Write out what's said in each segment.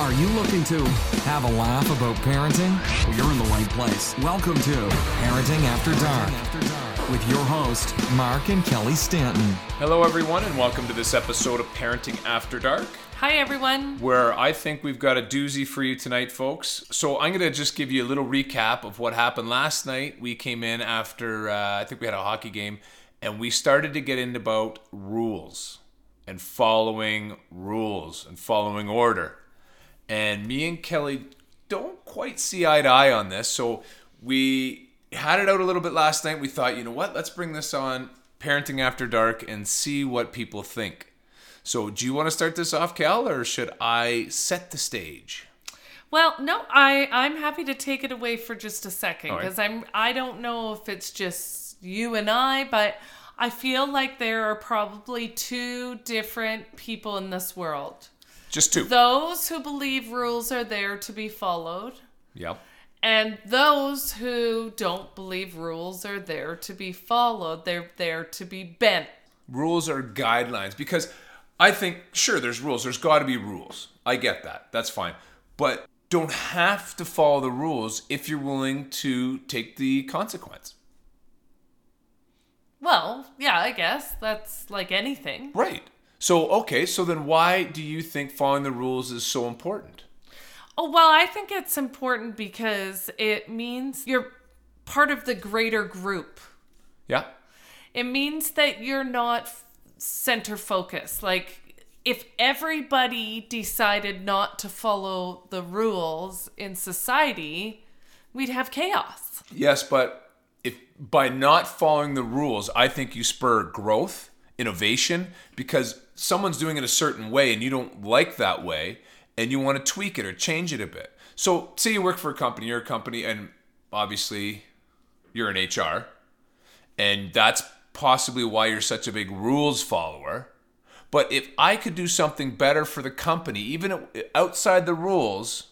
Are you looking to have a laugh about parenting? Well, you're in the right place. Welcome to Parenting After Dark with your host, Mark and Kelly Stanton. Hello, everyone, and welcome to this episode of Parenting After Dark, Hi, everyone. where I think we've got a doozy for you tonight, folks. So, I'm going to just give you a little recap of what happened last night. We came in after, uh, I think we had a hockey game, and we started to get into about rules and following rules and following order. And me and Kelly don't quite see eye to eye on this. So, we had it out a little bit last night. We thought, you know what, let's bring this on Parenting After Dark and see what people think. So, do you want to start this off, Cal, or should I set the stage? Well, no, I I'm happy to take it away for just a second All right. because I'm I don't know if it's just you and I, but I feel like there are probably two different people in this world. Just two. Those who believe rules are there to be followed, yep. and those who don't believe rules are there to be followed. They're there to be bent. Rules are guidelines because I think, sure, there's rules. There's got to be rules. I get that. That's fine. But don't have to follow the rules if you're willing to take the consequence. Well, yeah, I guess that's like anything. Right. So, okay, so then why do you think following the rules is so important? Oh, well, I think it's important because it means you're part of the greater group. Yeah. It means that you're not center focused. Like, if everybody decided not to follow the rules in society, we'd have chaos. Yes, but if by not following the rules, I think you spur growth, innovation, because someone's doing it a certain way and you don't like that way and you want to tweak it or change it a bit. So, say you work for a company, you're a company, and obviously you're an HR, and that's possibly why you're such a big rules follower. But if I could do something better for the company, even outside the rules,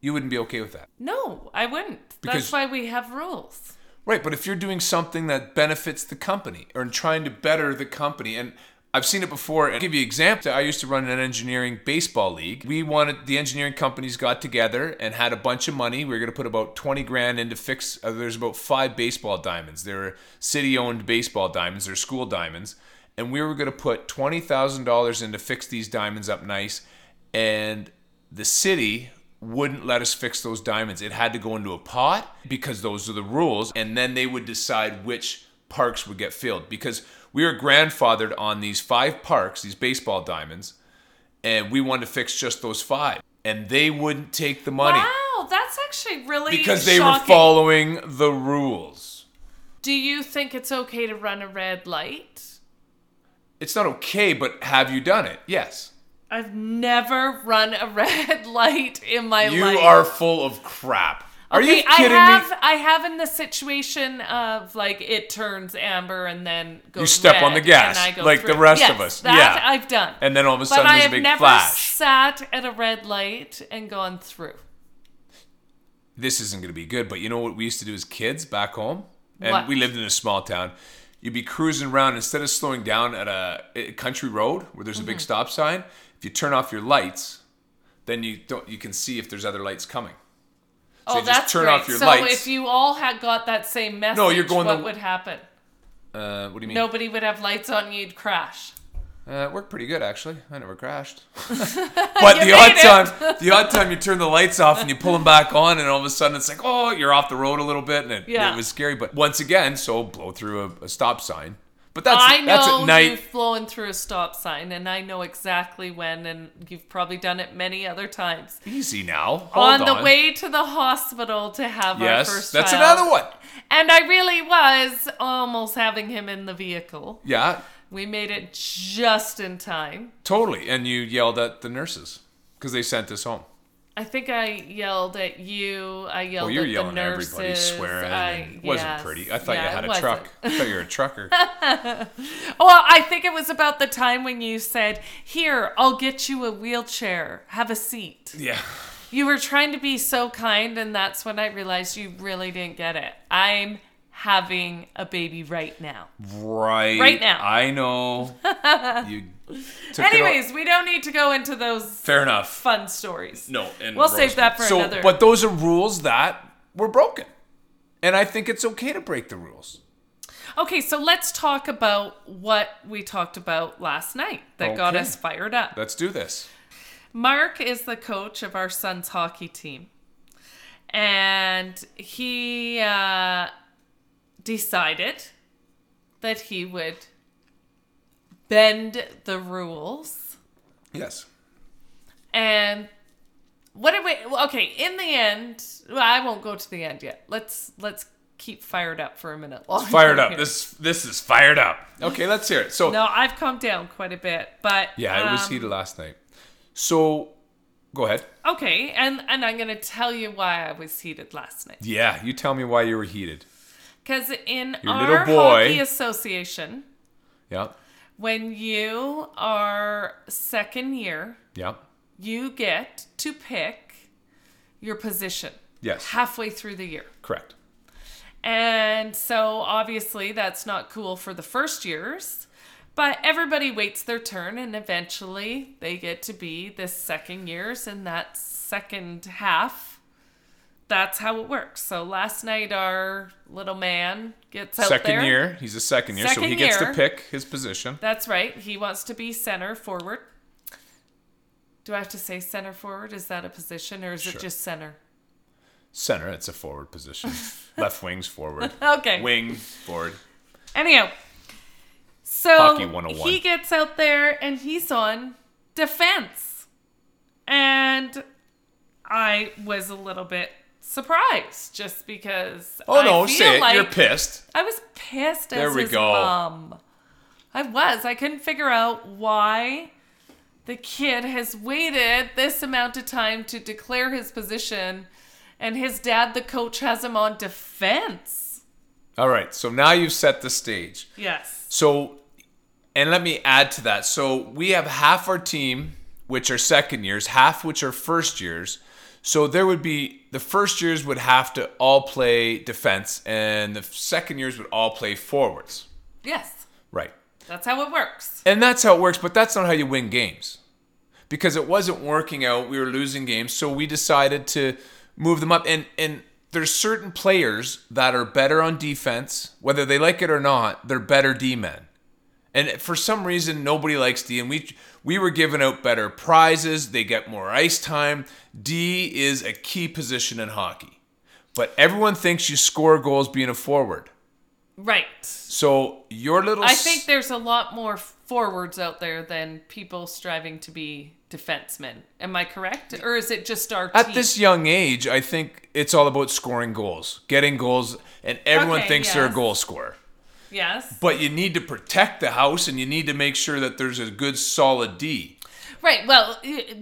you wouldn't be okay with that. No, I wouldn't. Because- That's why we have rules. Right, but if you're doing something that benefits the company or trying to better the company, and I've seen it before. I'll give you an example. I used to run an engineering baseball league. We wanted the engineering companies got together and had a bunch of money. We were going to put about 20 grand into fix. Uh, there's about five baseball diamonds. They're city-owned baseball diamonds. They're school diamonds, and we were going to put twenty thousand dollars in to fix these diamonds up nice. And the city wouldn't let us fix those diamonds. It had to go into a pot because those are the rules, and then they would decide which parks would get filled because we were grandfathered on these five parks, these baseball diamonds, and we wanted to fix just those five. And they wouldn't take the money Wow, that's actually really because they were following the rules. Do you think it's okay to run a red light? It's not okay, but have you done it? Yes. I've never run a red light in my You life. You are full of crap. Are okay, you kidding I have me? I have in the situation of like it turns amber and then goes step red on the gas, and I go like the rest Yes, of us. That Yeah. I've done. And then all of a but sudden I there's a big never flash. sat at a red light and gone through. this isn't going to be good, but you know what we used to do as kids back home? And What? we lived in a small town. You'd be cruising around instead of slowing down at a, a country road where there's a Mm-hmm. big stop sign. If you turn off your lights, then you don't you can see if there's other lights coming. So oh, that's turn great. off your so lights. if you all had got that same message, No, you're going what the- would happen? Uh, what do you mean? Nobody would have lights on. You'd crash. Uh, it worked pretty good actually. I never crashed. but the odd it. time, the odd time you turn the lights off and you pull them back on, and all of a sudden it's like, oh, you're off the road a little bit, and it, Yeah. it was scary. But once again, so blow through a, a stop sign. But that's I know that's at night. you've flown through a stop sign, and I know exactly when, and you've probably done it many other times. Easy now. Hold on the way to the hospital to have our Yes, first that's child. another one. And I really was almost having him in the vehicle. Yeah, We made it just in time. totally. And you yelled at the nurses because they sent us home. I think I yelled at you. I yelled Well, you're at yelling the at nurses. everybody, swearing. I, it wasn't yes. pretty. I thought Yeah, you had a wasn't. truck. I thought you were a trucker. Well, I think it was about the time when you said, "Here, I'll get you a wheelchair. Have a seat." yeah. You were trying to be so kind, and that's when I realized you really didn't get it. I'm having a baby right now. Right. Right now. I know. you Took it all- Anyways, we don't need to go into those fair enough. fun stories. No, and we'll save that for so, another. but those are rules that were broken, and I think it's okay to break the rules. Okay, so let's talk about what we talked about last night that got us fired up. Let's do this. Mark is the coach of our son's hockey team. And he uh, decided that he would bend the rules. Yes. And what did we okay, in the end, well, I won't go to the end yet. Let's let's keep fired up for a minute. longer Fired up. here. This this is fired up. Okay, let's hear it. So No, I've calmed down quite a bit, but yeah, it was um, heated last night. So go ahead. Okay, and and I'm gonna tell you why I was heated last night. Yeah, you tell me why you were heated. Because in Your our hockey association, Yeah. when you are second year, Yeah. you get to pick your position. Yes. Halfway through the year. Correct. And so obviously that's not cool for the first years, but everybody waits their turn and eventually they get to be the second years in that second half. That's how it works. So last night our little man gets out second there. year. He's a second year, so Second he gets year. to pick his position. That's right. He wants to be center forward. Do I have to say center forward? Is that a position or is Sure. it just center? Center, it's a forward position. Left wing's forward. Okay. Wing forward. Anyhow, so Hockey oh he gets out there and he's on defense. And I was a little bit surprised just because Oh I no, feel say it. like You're pissed. I was pissed There as we go. mom. I was. I couldn't figure out why the kid has waited this amount of time to declare his position and his dad, the coach, has him on defense. All right, so now you've set the stage. Yes. So, and let me add to that. So we have half our team, which are second years, half which are first years. So there would be the first years would have to all play defense, and the second years would all play forwards. Yes. Right. That's how it works. And that's how it works, but that's not how you win games. Because it wasn't working out, we were losing games, so we decided to move them up. And and there's certain players that are better on defense, whether they like it or not, they're better D men. And for some reason nobody likes D and we we were giving out better prizes, they get more ice time. D is a key position in hockey. But everyone thinks you score goals being a forward. Right. So your little I think there's a lot more forwards out there than people striving to be defensemen. Am I correct? Or is it just our At team? this young age, I think it's all about scoring goals, getting goals, and everyone Okay, thinks they're a goal scorer. Yes. But you need to protect the house and you need to make sure that there's a good solid D. Right. Well,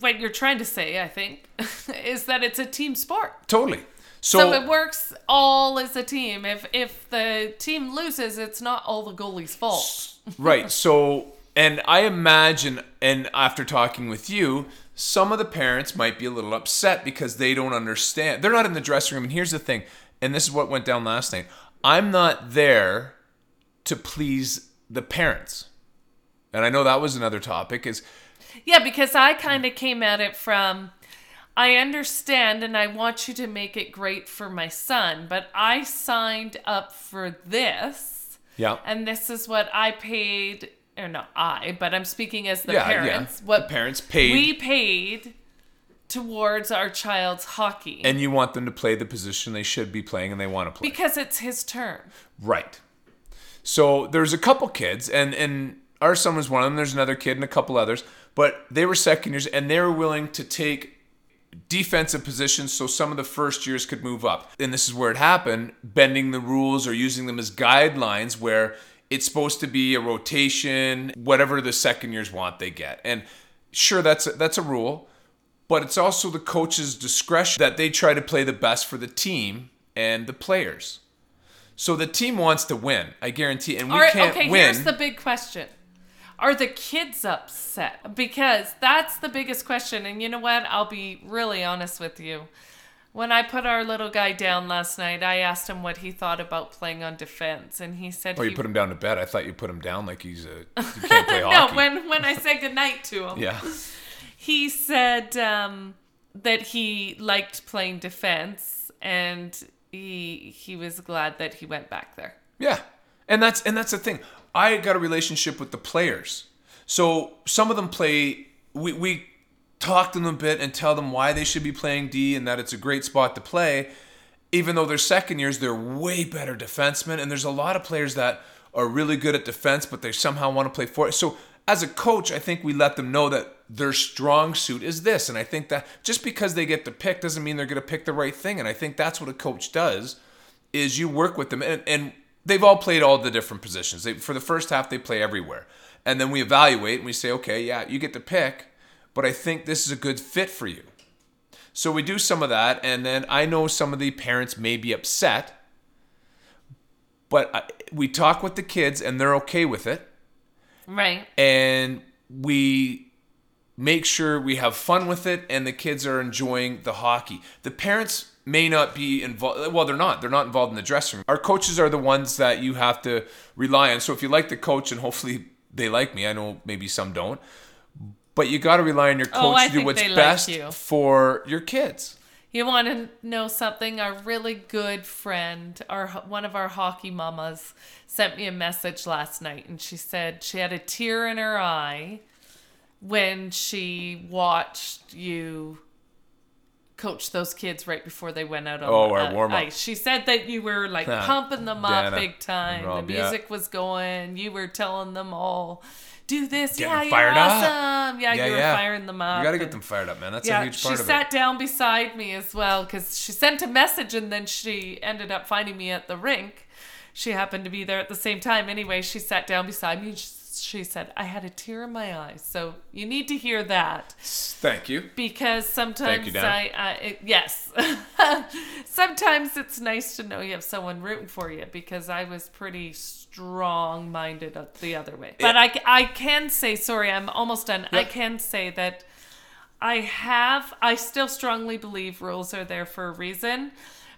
what you're trying to say, I think, is that it's a team sport. Totally. So, So, it works all as a team. If if the team loses, it's not all the goalie's fault. right. So and I imagine and after talking with you, some of the parents might be a little upset because they don't understand. They're not in the dressing room and here's the thing, and this is what went down last night. I'm not there to please the parents. And I know that was another topic is Yeah, because I kind of came at it from I understand and I want you to make it great for my son, but I signed up for this yeah. and this is what I paid or not I, but I'm speaking as the Yeah, yeah. parents. What The parents paid. we paid towards our child's hockey and you want them to play the position they should be playing and they want to play. because it's his turn. Right. So there's a couple kids, and and our son was one of them. There's another kid and a couple others, but they were second years, and they were willing to take defensive positions so some of the first years could move up. And this is where it happened, bending the rules or using them as guidelines where it's supposed to be a rotation, whatever the second years want they get. And sure that's a, that's a rule, but it's also the coach's discretion that they try to play the best for the team and the players. So the team wants to win, I guarantee, and we right, can't okay, win. here's the big question. Are the kids upset? Because that's the biggest question. And you know what? I'll be really honest with you. When I put our little guy down last night, I asked him what he thought about playing on defense, and he said Or he Oh, you put him down to bed. I thought you put him down like he's a he can't play no. hockey. When when I said goodnight to him, yeah. he said um, that he liked playing defense, and he he was glad that he went back there. Yeah. And that's and that's the thing. I got a relationship with the players. So some of them play we we talk to them a bit and tell them why they should be playing D and that it's a great spot to play. Even though they're second years, they're way better defensemen. And there's a lot of players that are really good at defense, but they somehow want to play for it. So as a coach, I think we let them know that their strong suit is this. And I think that just because they get the pick doesn't mean they're going to pick the right thing. And I think that's what a coach does is you work with them and, and they've all played all the different positions. They, for the first half, they play everywhere. And then we evaluate and we say, okay, yeah, you get the pick, but I think this is a good fit for you. So we do some of that, and then I know some of the parents may be upset, but I, we talk with the kids and they're okay with it Right. and we make sure we have fun with it and the kids are enjoying the hockey. The parents may not be involved well they're not they're not involved in the dressing room. Our coaches are the ones that you have to rely on. So if you like the coach and hopefully they like me, I know maybe some don't. But you got to rely on your oh, coach Oh, to do what's they like best you. for your kids. You want to know something? Our really good friend, our one of our hockey mamas, sent me a message last night, and she said she had a tear in her eye when she watched you coach those kids right before they went out on Oh, the our uh, warm-up. ice. She said that you were like Huh. pumping them up Dana big time. Rob, the yeah. music was going. You were telling them all, "Do this, yeah, you're fired up. awesome." Yeah, Yeah, you were yeah. firing them up. You got to get them fired up, man. That's yeah, a huge part of it. She sat down beside me as well because she sent a message and then she ended up finding me at the rink. She happened to be there at the same time. Anyway, she sat down beside me and she, she said, I had a tear in my eye. So you need to hear that Thank you. because sometimes you. I, I it, yes, sometimes it's nice to know you have someone rooting for you because I was pretty strong minded the other way. But I, I can say, sorry, I'm almost done. I can say that I have, I still strongly believe rules are there for a reason,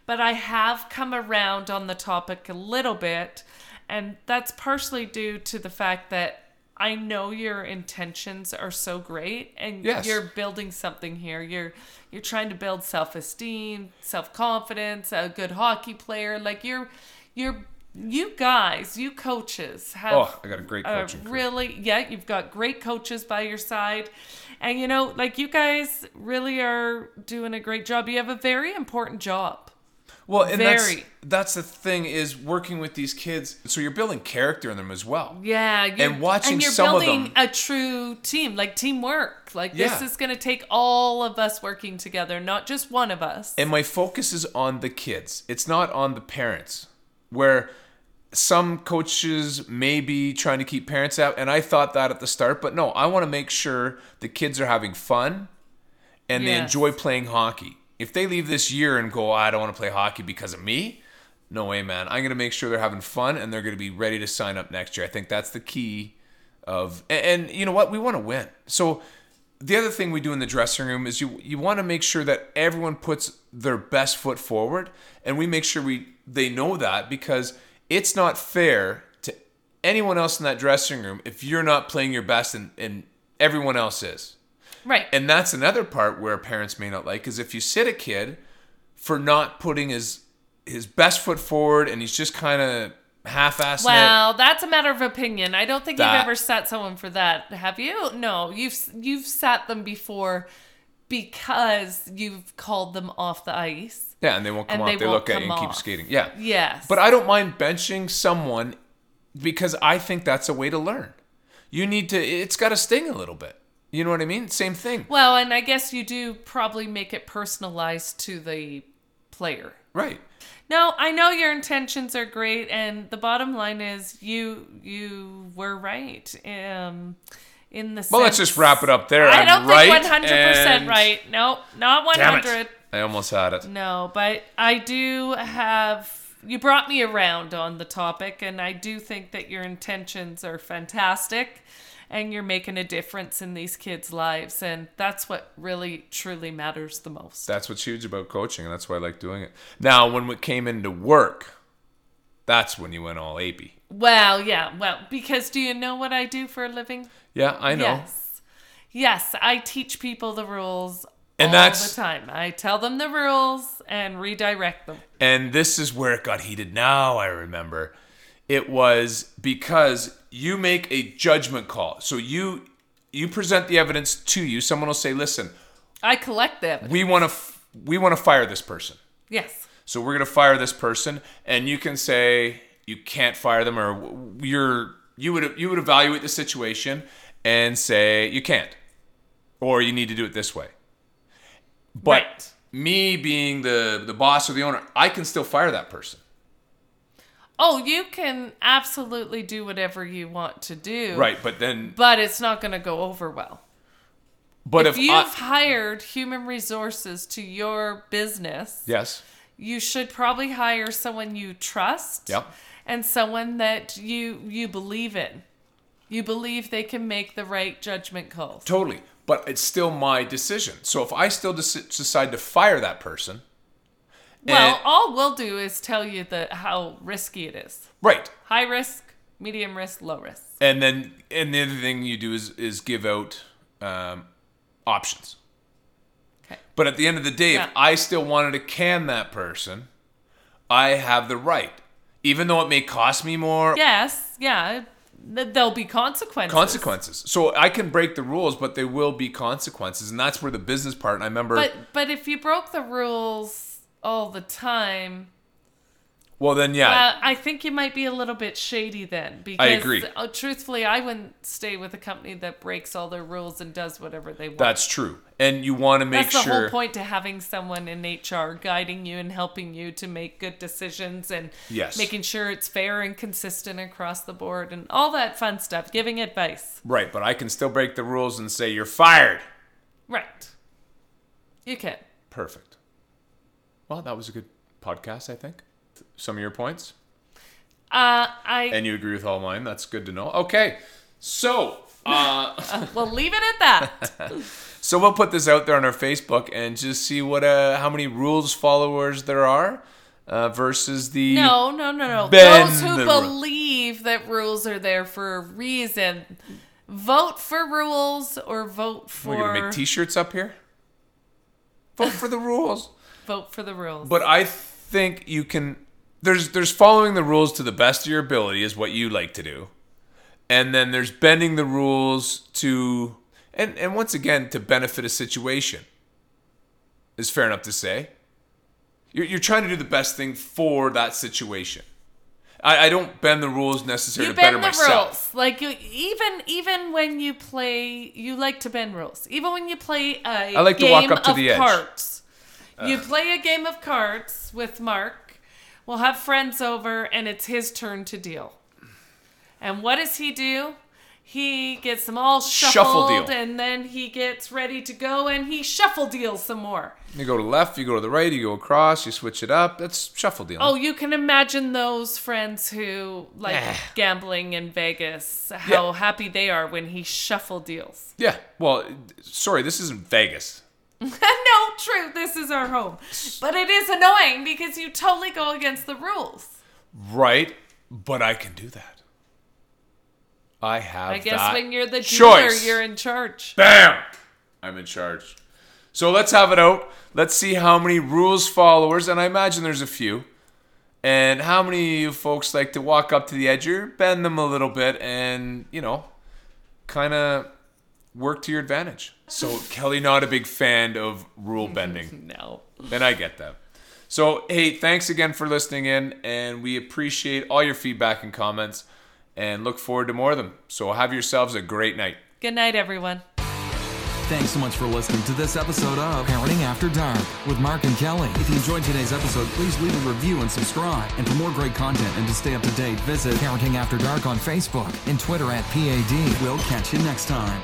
but I have come around on the topic a little bit, and that's partially due to the fact that I know your intentions are so great, and Yes. you're building something here. You're you're trying to build self-esteem, self-confidence, a good hockey player. Like you're you're you guys, you coaches have Oh, I got a great crew. really yeah you've got great coaches by your side and you know like you guys really are doing a great job you have a very important job Well, and that's Very. that's the thing is working with these kids. So you're building character in them as well. yeah And watching and you're some of building them- a true team like teamwork like this is going to take all of us working together not just one of us And my focus is on the kids. It's not on the parents. Where some coaches may be trying to keep parents out, and I thought that at the start, but no, I want to make sure the kids are having fun and they enjoy playing hockey. If they leave this year and go, I don't want to play hockey because of me, no way, man. I'm going to make sure they're having fun and they're going to be ready to sign up next year. I think that's the key of, and, and you know what? We want to win. So the other thing we do in the dressing room is you you want to make sure that everyone puts their best foot forward, and we make sure we they know that because it's not fair to anyone else in that dressing room if you're not playing your best and, and everyone else is. Right And that's another part where parents may not like is if you sit a kid for not putting his his best foot forward and he's just kind of half-assed it. well, that's a matter of opinion. I don't think That- you've ever sat someone for that, have you? No, you've you've sat them before because you've called them off the ice. Yeah, and they won't come off. they They, look at you and keep skating. Yeah. Yes. But I don't mind benching someone because I think that's a way to learn. You need to it's got to sting a little bit. You know what I mean? Same thing. Well, and I guess you do probably make it personalized to the player. Right. No, I know your intentions are great, and the bottom line is you you were right. Um, in the Well, let's just wrap it up there. I I'm don't right, think one hundred percent and- right. No, not one Damn it. hundred. I almost had it. No, but I do have. You brought me around on the topic, and I do think that your intentions are fantastic. And you're making a difference in these kids' lives. And that's what really, truly matters the most. That's what's huge about coaching, and that's why I like doing it. Now, when it came into work, that's when you went all apey. Well, yeah, well, because do you know what I do for a living? Yeah, I know. Yes. Yes, I teach people the rules And all that's- the time. I tell them the rules and redirect them. And this is where it got heated. Now I remember. It was because you make a judgment call. So you you present the evidence to you. Someone will say, "Listen, I collect them. we want to f- we want to fire this person. Yes. So we're going to fire this person." And you can say you can't fire them or you're you would you would evaluate the situation and say you can't or you need to do it this way. But Right. me being the the boss or the owner, I can still fire that person. Oh, you can absolutely do whatever you want to do. Right, but then But it's not going to go over well. but if if, you've I, hired human resources to your business, yes, you should probably hire someone you trust Yep. and someone that you you believe in. You believe they can make the right judgment calls. totally. But it's still my decision. So if I still dec- decide to fire that person, Well, and- all we'll do is tell you the how risky it is. right, High risk, medium risk, low risk. and then and the other thing you do is is give out um, options. Okay. But at the end of the day, Yeah. if I still wanted to can that person, I have the right, even though it may cost me more. Yes, yeah. There'll be consequences. Consequences. So I can break the rules, but there will be consequences, and that's where the business part. And I remember. But but if you broke the rules all the time, well, then yeah, uh, I think you might be a little bit shady then. Because agree. uh, truthfully, I wouldn't stay with a company that breaks all their rules and does whatever they want. that's true. And you want to make That's the whole point to having someone in HR guiding you and helping you to make good decisions and Yes. making sure it's fair and consistent across the board and all that fun stuff, giving advice. Right, but I can still break the rules and say you're fired. Right. You can. Perfect. Well, that was a good podcast, I think. Some of your points, Uh, I and you agree with all mine. That's good to know. Okay, so uh, will leave it at that. so we'll put this out there on our Facebook and just see what uh, how many rules followers there are uh, versus the No, no, no, no. Those who believe that rules are there for a reason, vote for rules or vote for. We're gonna make T-shirts up here. Vote for the rules. Vote for the rules. But I think you can. There's there's following the rules to the best of your ability is what you like to do, and then there's bending the rules to and and once again to benefit a situation. Is fair enough to say. You're you're trying to do the best thing for that situation. I, I don't bend the rules necessarily you to better bend the myself. rules. Like you, even even when you play, you like to bend rules. Even when you play a I like to game walk up to of the edge. cards. You play a game of cards with Mark. We'll have friends over, and it's his turn to deal. And what does he do? He gets them all Shuffle shuffled, deal. and then he gets ready to go, and he shuffle deals some more. You go to the left, you go to the right, you go across, you switch it up. That's shuffle dealing. Oh, you can imagine those friends who like Eh. gambling in Vegas, how happy they are when he shuffle deals. Yeah. Well, sorry, this isn't Vegas. no, true, this is our home. But it is annoying because you totally go against the rules. Right, but I can do that. I have I guess when you're the dealer, choice. you're in charge. Bam! I'm in charge. So let's have it out. Let's see how many rules followers, and I imagine there's a few, and how many of you folks like to walk up to the edge or bend them a little bit and, you know, kind of work to your advantage. So Kelly not a big fan of rule bending. No. And I get that. So, hey, thanks again for listening in, and we appreciate all your feedback and comments and look forward to more of them. So, have yourselves a great night. Good night, everyone. Thanks so much for listening to this episode of Parenting After Dark with Mark and Kelly. If you enjoyed today's episode, please leave a review and subscribe. And for more great content and to stay up to date, visit Parenting After Dark on Facebook and Twitter at PAD. We'll catch you next time.